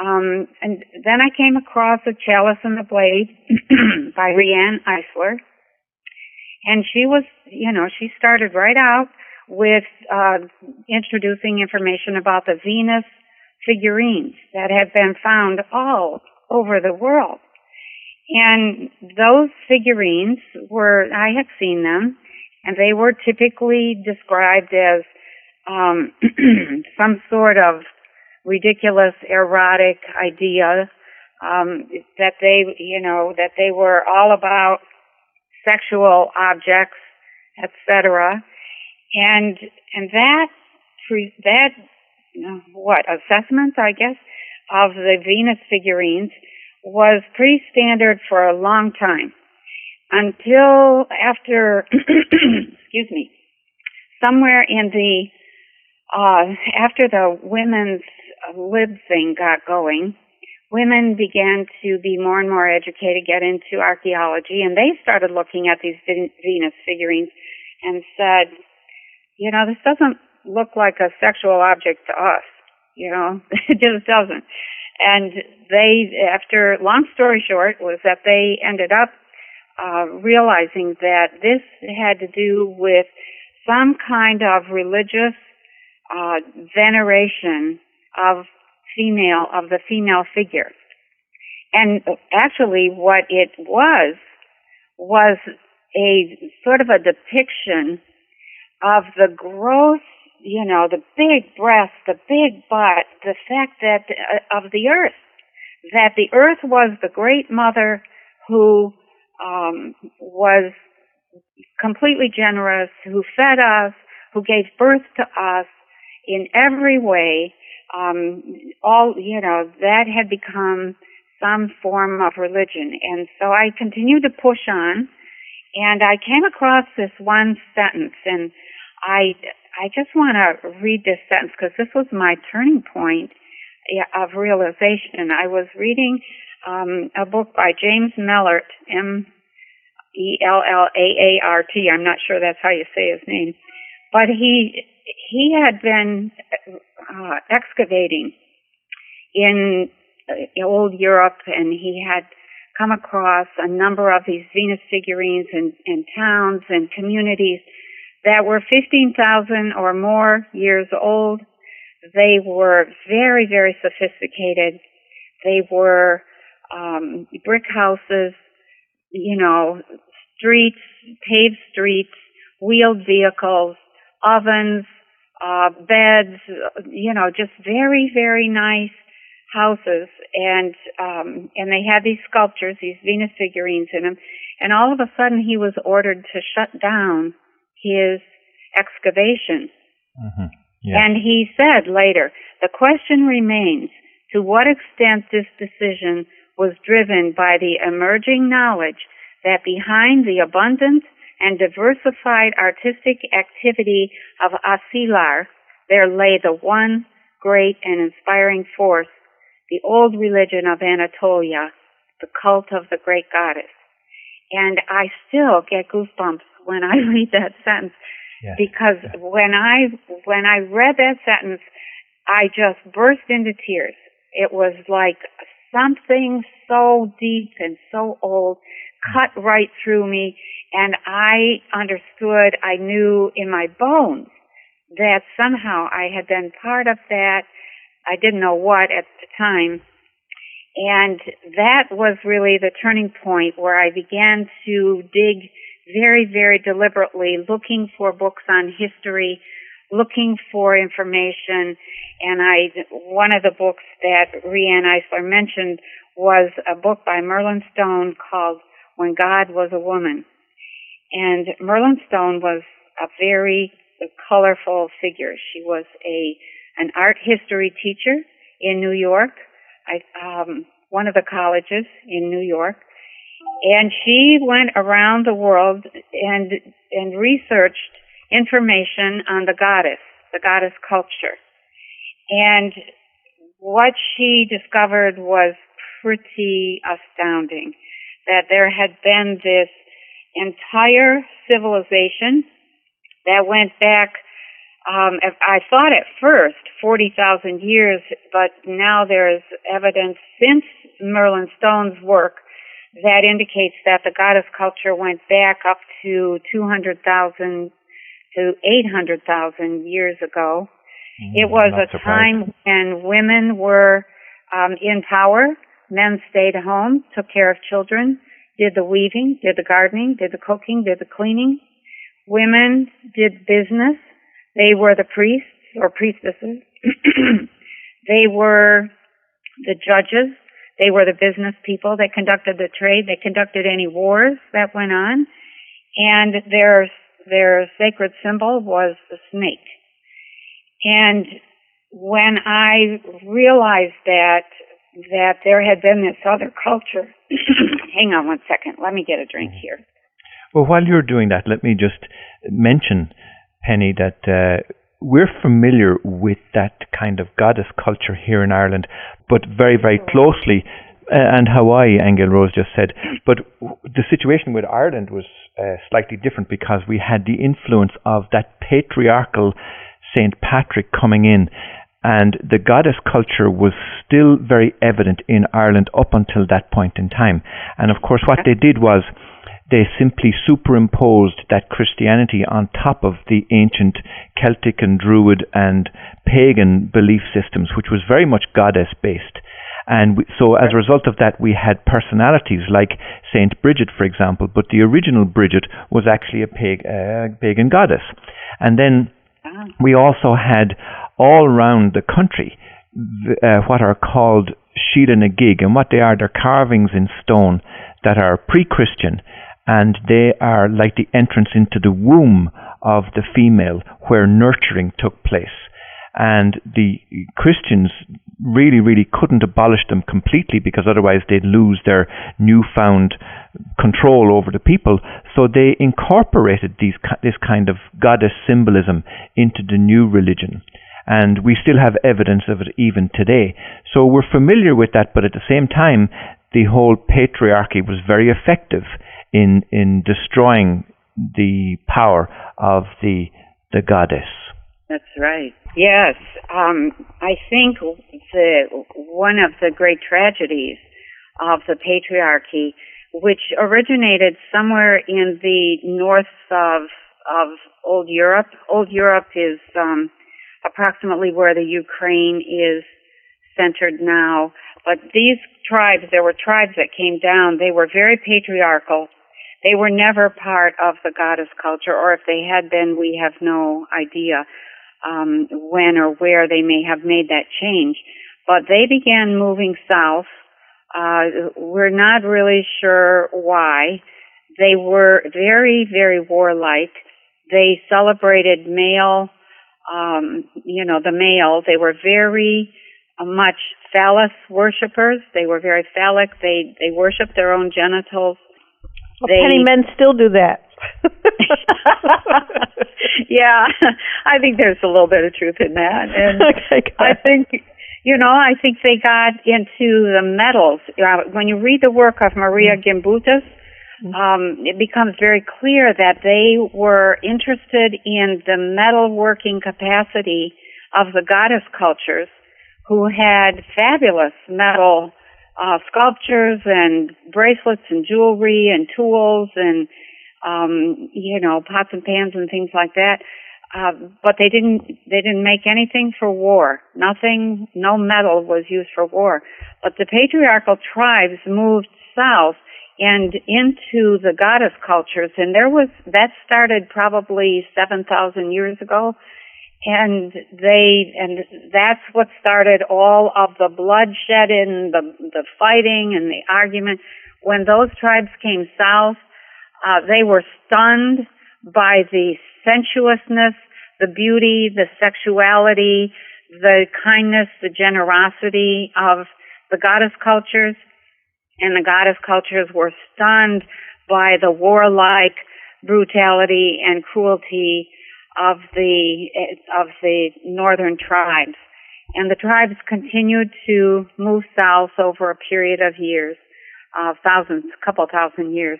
Um, and then I came across The Chalice and the Blade by Riane Eisler. And she was, you know, she started right out with uh, introducing information about the Venus figurines that have been found all over the world. And those figurines were, I had seen them, and they were typically described as um, some sort of ridiculous, erotic idea um, that they, you know, that they were all about sexual objects, etc. And and that that what assessment, I guess, of the Venus figurines was pretty standard for a long time until after, excuse me, somewhere in the uh, after the women's lib thing got going, women began to be more and more educated, get into archaeology, and they started looking at these Venus figurines and said, you know, this doesn't look like a sexual object to us. You know, it just doesn't. And they, after, long story short, was that they ended up uh, realizing that this had to do with some kind of religious uh, veneration of female of the female figure. And actually, what it was was a sort of a depiction of the growth, you know, the big breast, the big butt, the fact that uh, of the earth, that the earth was the great mother who um, was completely generous, who fed us, who gave birth to us in every way. Um, all you know that had become some form of religion, and so I continued to push on, and I came across this one sentence, and I I just want to read this sentence because this was my turning point of realization. I was reading um, a book by James Mellaart, M E L L A A R T. I'm not sure that's how you say his name, but he he had been uh, excavating in uh, old Europe, and he had come across a number of these Venus figurines in, towns and communities that were 15,000 or more years old. They were very, very sophisticated. They were um, brick houses, you know, streets, paved streets, wheeled vehicles, ovens, uh, beds, you know, just very, very nice houses. And, um, and they had these sculptures, these Venus figurines in them. And all of a sudden he was ordered to shut down his excavation. Mm-hmm. Yeah. And he said later, the question remains to what extent this decision was driven by the emerging knowledge that behind the abundant and diversified artistic activity of Hacilar, there lay the one great and inspiring force, the old religion of Anatolia, the cult of the great goddess. And I still get goosebumps when I read that sentence yes. because yes. when I when I read that sentence, I just burst into tears. It was like something so deep and so old cut right through me and I understood, I knew in my bones that somehow I had been part of that. I didn't know what at the time. And that was really the turning point where I began to dig very, very deliberately, looking for books on history, looking for information. And I, one of the books that Riane Eisler mentioned was a book by Merlin Stone called When God Was a Woman. And Merlin Stone was a very colorful figure. She was a an art history teacher in New York, I, um, one of the colleges in New York, and she went around the world and and researched information on the goddess, the goddess culture, and what she discovered was pretty astounding. That there had been this entire civilization that went back, um, I thought at first 40,000 years, but now there's evidence since Merlin Stone's work that indicates that the goddess culture went back up to 200,000 to 800,000 years ago. Mm, it was a surprised. time when women were um, in power. Men stayed home, took care of children did the weaving, did the gardening, did the cooking, did the cleaning. Women did business. They were the priests or priestesses. they were the judges. They were the business people that conducted the trade. They conducted any wars that went on. And their, their sacred symbol was the snake. And when I realized that that there had been this other culture. Hang on one second. Let me get a drink here.
Well, while you're doing that, let me just mention, Penny, that uh, we're familiar with that kind of goddess culture here in Ireland, but very, very closely. Uh, and Hawaii, Angel Rose just said. But the situation with Ireland was uh, slightly different because we had the influence of that patriarchal St. Patrick coming in and the goddess culture was still very evident in Ireland up until that point in time. And of course, what they did was they simply superimposed that Christianity on top of the ancient Celtic and Druid and pagan belief systems, which was very much goddess based. And we, so, as a result of that, we had personalities like Saint Bridget, for example, but the original Bridget was actually a pag- uh, pagan goddess. And then ah. we also had all around the country uh, what are called gig, and what they are, they're carvings in stone that are pre-Christian, and they are like the entrance into the womb of the female where nurturing took place. And the Christians really, really couldn't abolish them completely because otherwise they'd lose their newfound control over the people. So they incorporated these, this kind of goddess symbolism into the new religion and we still have evidence of it even today. So we're familiar with that, but at the same time, the whole patriarchy was very effective in in destroying the power of the the goddess.
That's right. Yes, um, I think the one of the great tragedies of the patriarchy, which originated somewhere in the north of of old Europe. Old Europe is um, approximately where the Ukraine is centered now. But these tribes, there were tribes that came down. They were very patriarchal. They were never part of the goddess culture, or if they had been, we have no idea um, when or where they may have made that change. But they began moving south. Uh, we're not really sure why. They were very, very warlike. They celebrated male, um, you know, the male. They were very much phallus worshippers. They were very phallic. They they worshipped their own genitals.
Well, they, penny men still do that.
yeah, I think there's a little bit of truth in that, and
okay,
I think you know I think they got into the metals. Uh, when you read the work of Maria mm-hmm. Gimbutas. Um, it becomes very clear that they were interested in the metalworking capacity of the goddess cultures, who had fabulous metal uh, sculptures and bracelets and jewelry and tools and um, you know pots and pans and things like that. Uh, but they didn't they didn't make anything for war. Nothing, no metal was used for war. But the patriarchal tribes moved south and into the goddess cultures, and there was that started probably seven thousand years ago. And they and that's what started all of the bloodshed and the the fighting and the argument. When those tribes came south uh, they were stunned by the sensuousness the beauty the sexuality the kindness the generosity of the goddess cultures and the goddess cultures were stunned by the warlike brutality and cruelty of the of the northern tribes, and the tribes continued to move south over a period of years, uh, thousands, couple thousand years,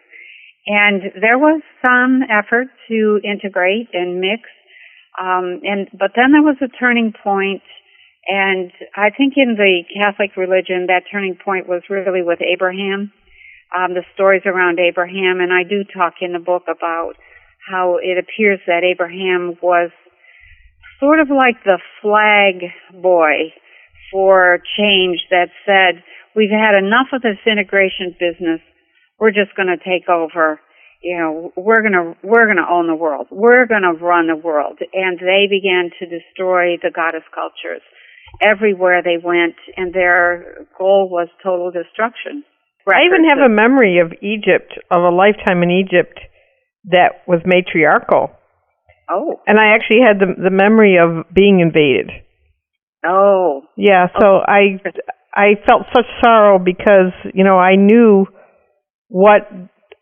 and there was some effort to integrate and mix, um, and but then there was a turning point, and I think in the Catholic religion that turning point was really with Abraham, um, the stories around Abraham, and I do talk in the book about how it appears that Abraham was sort of like the flag boy for change that said, we've had enough of this integration business. We're just going to take over. You know, we're going to, we're going to own the world. We're going to run the world. And they began to destroy the goddess cultures everywhere they went and their goal was total destruction.
I even have a memory of Egypt, of a lifetime in Egypt that was matriarchal.
Oh.
And I actually had the the memory of being invaded.
Oh.
Yeah, so oh. I I felt such sorrow because, you know, I knew what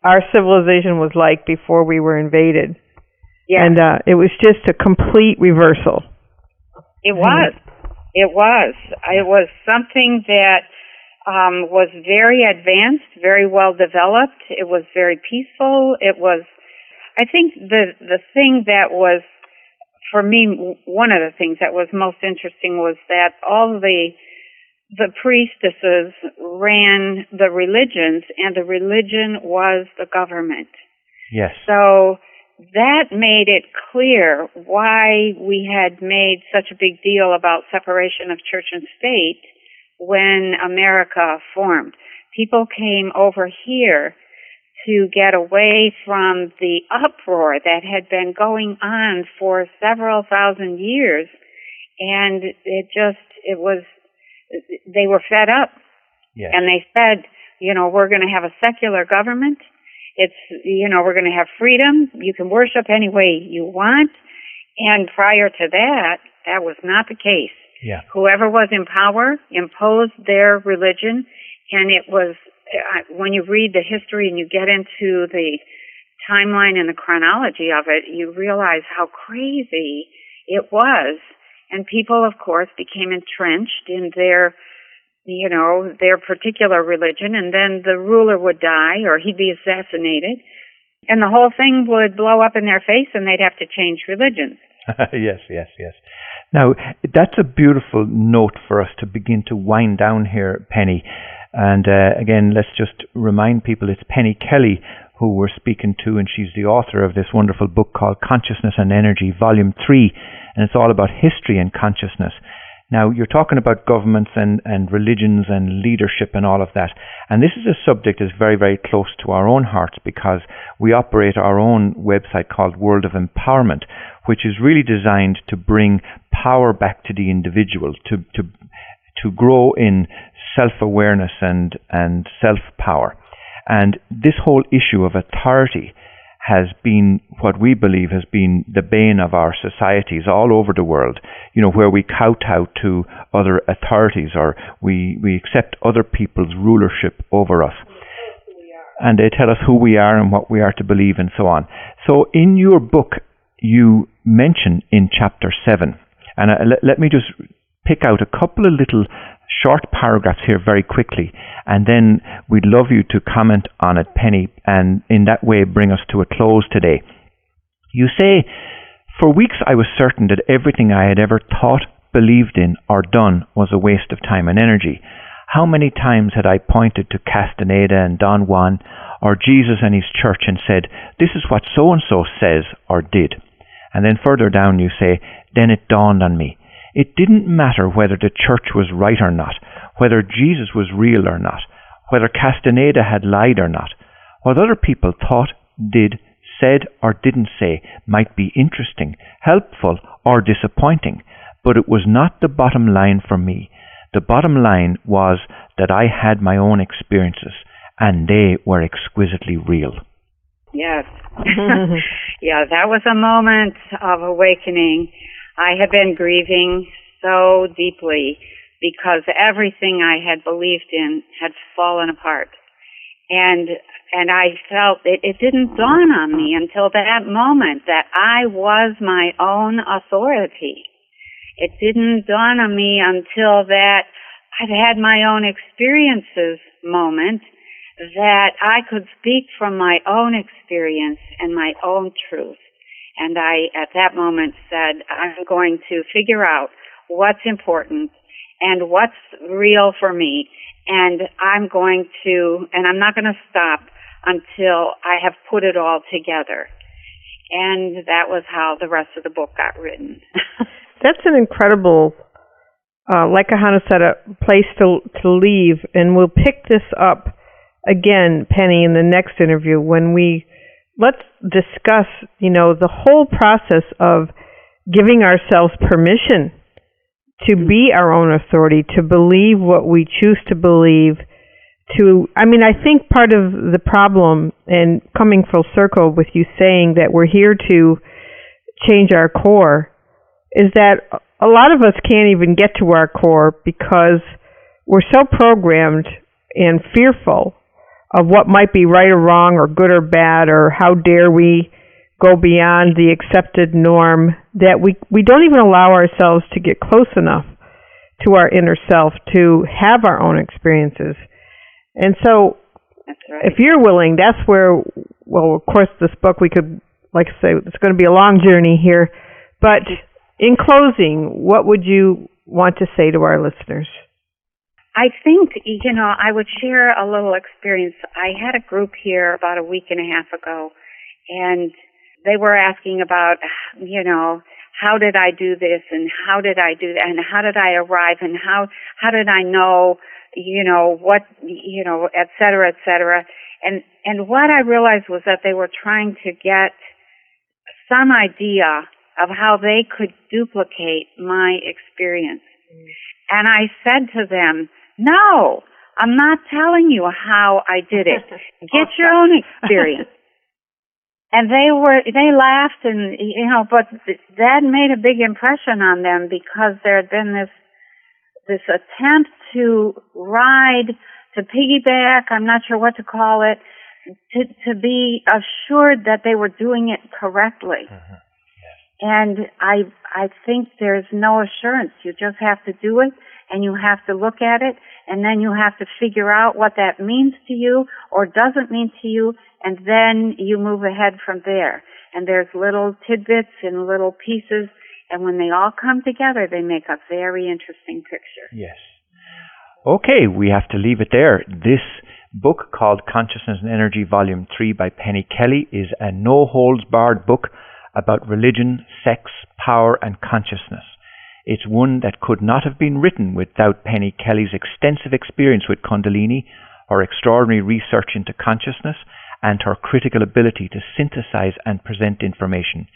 our civilization was like before we were invaded.
Yeah.
And uh it was just a complete reversal.
It was. It was. It was something that um, was very advanced, very well developed. It was very peaceful. It was I think the the thing that was for me one of the things that was most interesting was that all the the priestesses ran the religions and the religion was the government.
Yes.
So that made it clear why we had made such a big deal about separation of church and state when America formed. People came over here to get away from the uproar that had been going on for several thousand years. And it just, it was, they were fed up.
Yes.
And they said, you know, we're going to have a secular government. It's, you know, we're going to have freedom. You can worship any way you want. And prior to that, that was not the case.
Yeah.
Whoever was in power imposed their religion, and it was uh, when you read the history and you get into the timeline and the chronology of it, you realize how crazy it was. And people, of course, became entrenched in their, you know, their particular religion, and then the ruler would die or he'd be assassinated, and the whole thing would blow up in their face, and they'd have to change religions.
yes, yes, yes. Now, that's a beautiful note for us to begin to wind down here, Penny. And uh, again, let's just remind people it's Penny Kelly who we're speaking to, and she's the author of this wonderful book called Consciousness and Energy, Volume 3, and it's all about history and consciousness. Now, you're talking about governments and, and religions and leadership and all of that. And this is a subject that's very, very close to our own hearts because we operate our own website called World of Empowerment, which is really designed to bring power back to the individual, to, to, to grow in self awareness and, and self power. And this whole issue of authority has been what we believe has been the bane of our societies all over the world. You know, where we kowtow to other authorities or we, we accept other people's rulership over us. And they tell us who we are and what we are to believe and so on. So in your book, you mention in chapter 7, and uh, let, let me just pick out a couple of little short paragraphs here very quickly, and then we'd love you to comment on it, Penny, and in that way bring us to a close today. You say, For weeks I was certain that everything I had ever thought, believed in, or done was a waste of time and energy. How many times had I pointed to Castaneda and Don Juan, or Jesus and his church, and said, This is what so and so says or did? And then further down you say, Then it dawned on me. It didn't matter whether the church was right or not, whether Jesus was real or not, whether Castaneda had lied or not. What other people thought, did, said, or didn't say might be interesting, helpful, or disappointing, but it was not the bottom line for me. The bottom line was that I had my own experiences, and they were exquisitely real.
Yes. yeah, that was a moment of awakening I have been grieving so deeply because everything I had believed in had fallen apart. And and I felt it, it didn't dawn on me until that moment that I was my own authority. It didn't dawn on me until that I've had my own experiences moment that I could speak from my own experience and my own truth. And I, at that moment, said, I'm going to figure out what's important and what's real for me. And I'm going to, and I'm not going to stop until I have put it all together. And that was how the rest of the book got written.
That's an incredible, uh, like Ahanu said, a place to to leave. And we'll pick this up again, Penny, in the next interview when we let's discuss, you know, the whole process of giving ourselves permission to hmm. be our own authority, to believe what we choose to believe, to I mean, I think part of the problem and coming full circle with you saying that we're here to change our core is that a lot of us can't even get to our core because we're so programmed and fearful of what might be right or wrong or good or bad or how dare we go beyond the accepted norm that we we don't even allow ourselves to get close enough to our inner self to have our own experiences. And so
right.
if you're willing, that's where well of course this book we could like I say it's going to be a long journey here, but in closing, what would you want to say to our listeners?
I think, you know, I would share a little experience. I had a group here about a week and a half ago, and they were asking about, you know, how did I do this and how did I do that and how did I arrive and how, how did I know, you know, what, you know, et cetera, et cetera. And, and what I realized was that they were trying to get some idea of how they could duplicate my experience. Mm. And I said to them, no, I'm not telling you how I did it. Get your own experience. and they were they laughed and you know but that made a big impression on them because there had been this this attempt to ride to piggyback i'm not sure what to call it to to be assured that they were doing it correctly mm-hmm. and i i think there's no assurance you just have to do it and you have to look at it and then you have to figure out what that means to you or doesn't mean to you and then you move ahead from there. And there's little tidbits and little pieces, and when they all come together, they make a very interesting picture.
Yes. Okay, we have to leave it there. This book called Consciousness and Energy, Volume 3 by Penny Kelly is a no holds barred book about religion, sex, power, and consciousness. It's one that could not have been written without Penny Kelly's extensive experience with Kundalini, her extraordinary research into consciousness, and her critical ability to synthesize and present information.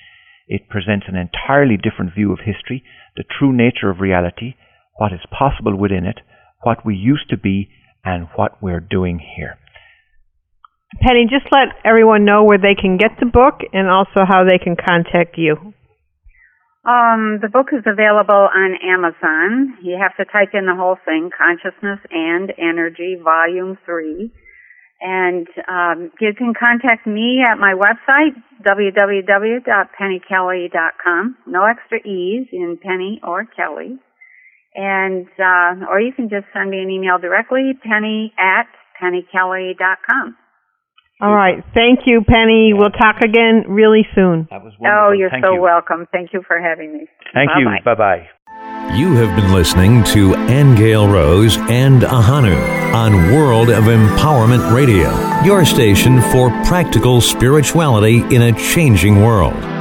It presents an entirely different view of history, the true nature of reality, what is possible within it, what we used to be, and what we're doing here.
Penny, just let everyone know where they can get the book and also how they can contact you.
Um, the book is available on Amazon. You have to type in the whole thing, Consciousness and Energy, Volume 3. And um, you can contact me at my website, www.pennykelly.com. No extra E's in Penny or Kelly. And, uh, or you can just send me an email directly, penny at pennykelly.com.
All right. Thank you, Penny. We'll talk again really soon.
That was oh, wonderful.
Oh, you're
Thank
so
you.
welcome. Thank you for having me.
Thank you.
Bye-bye.
Bye bye.
You have been listening to Angel Rose and Ahanu on World of Empowerment Radio, your station for practical spirituality in a changing world.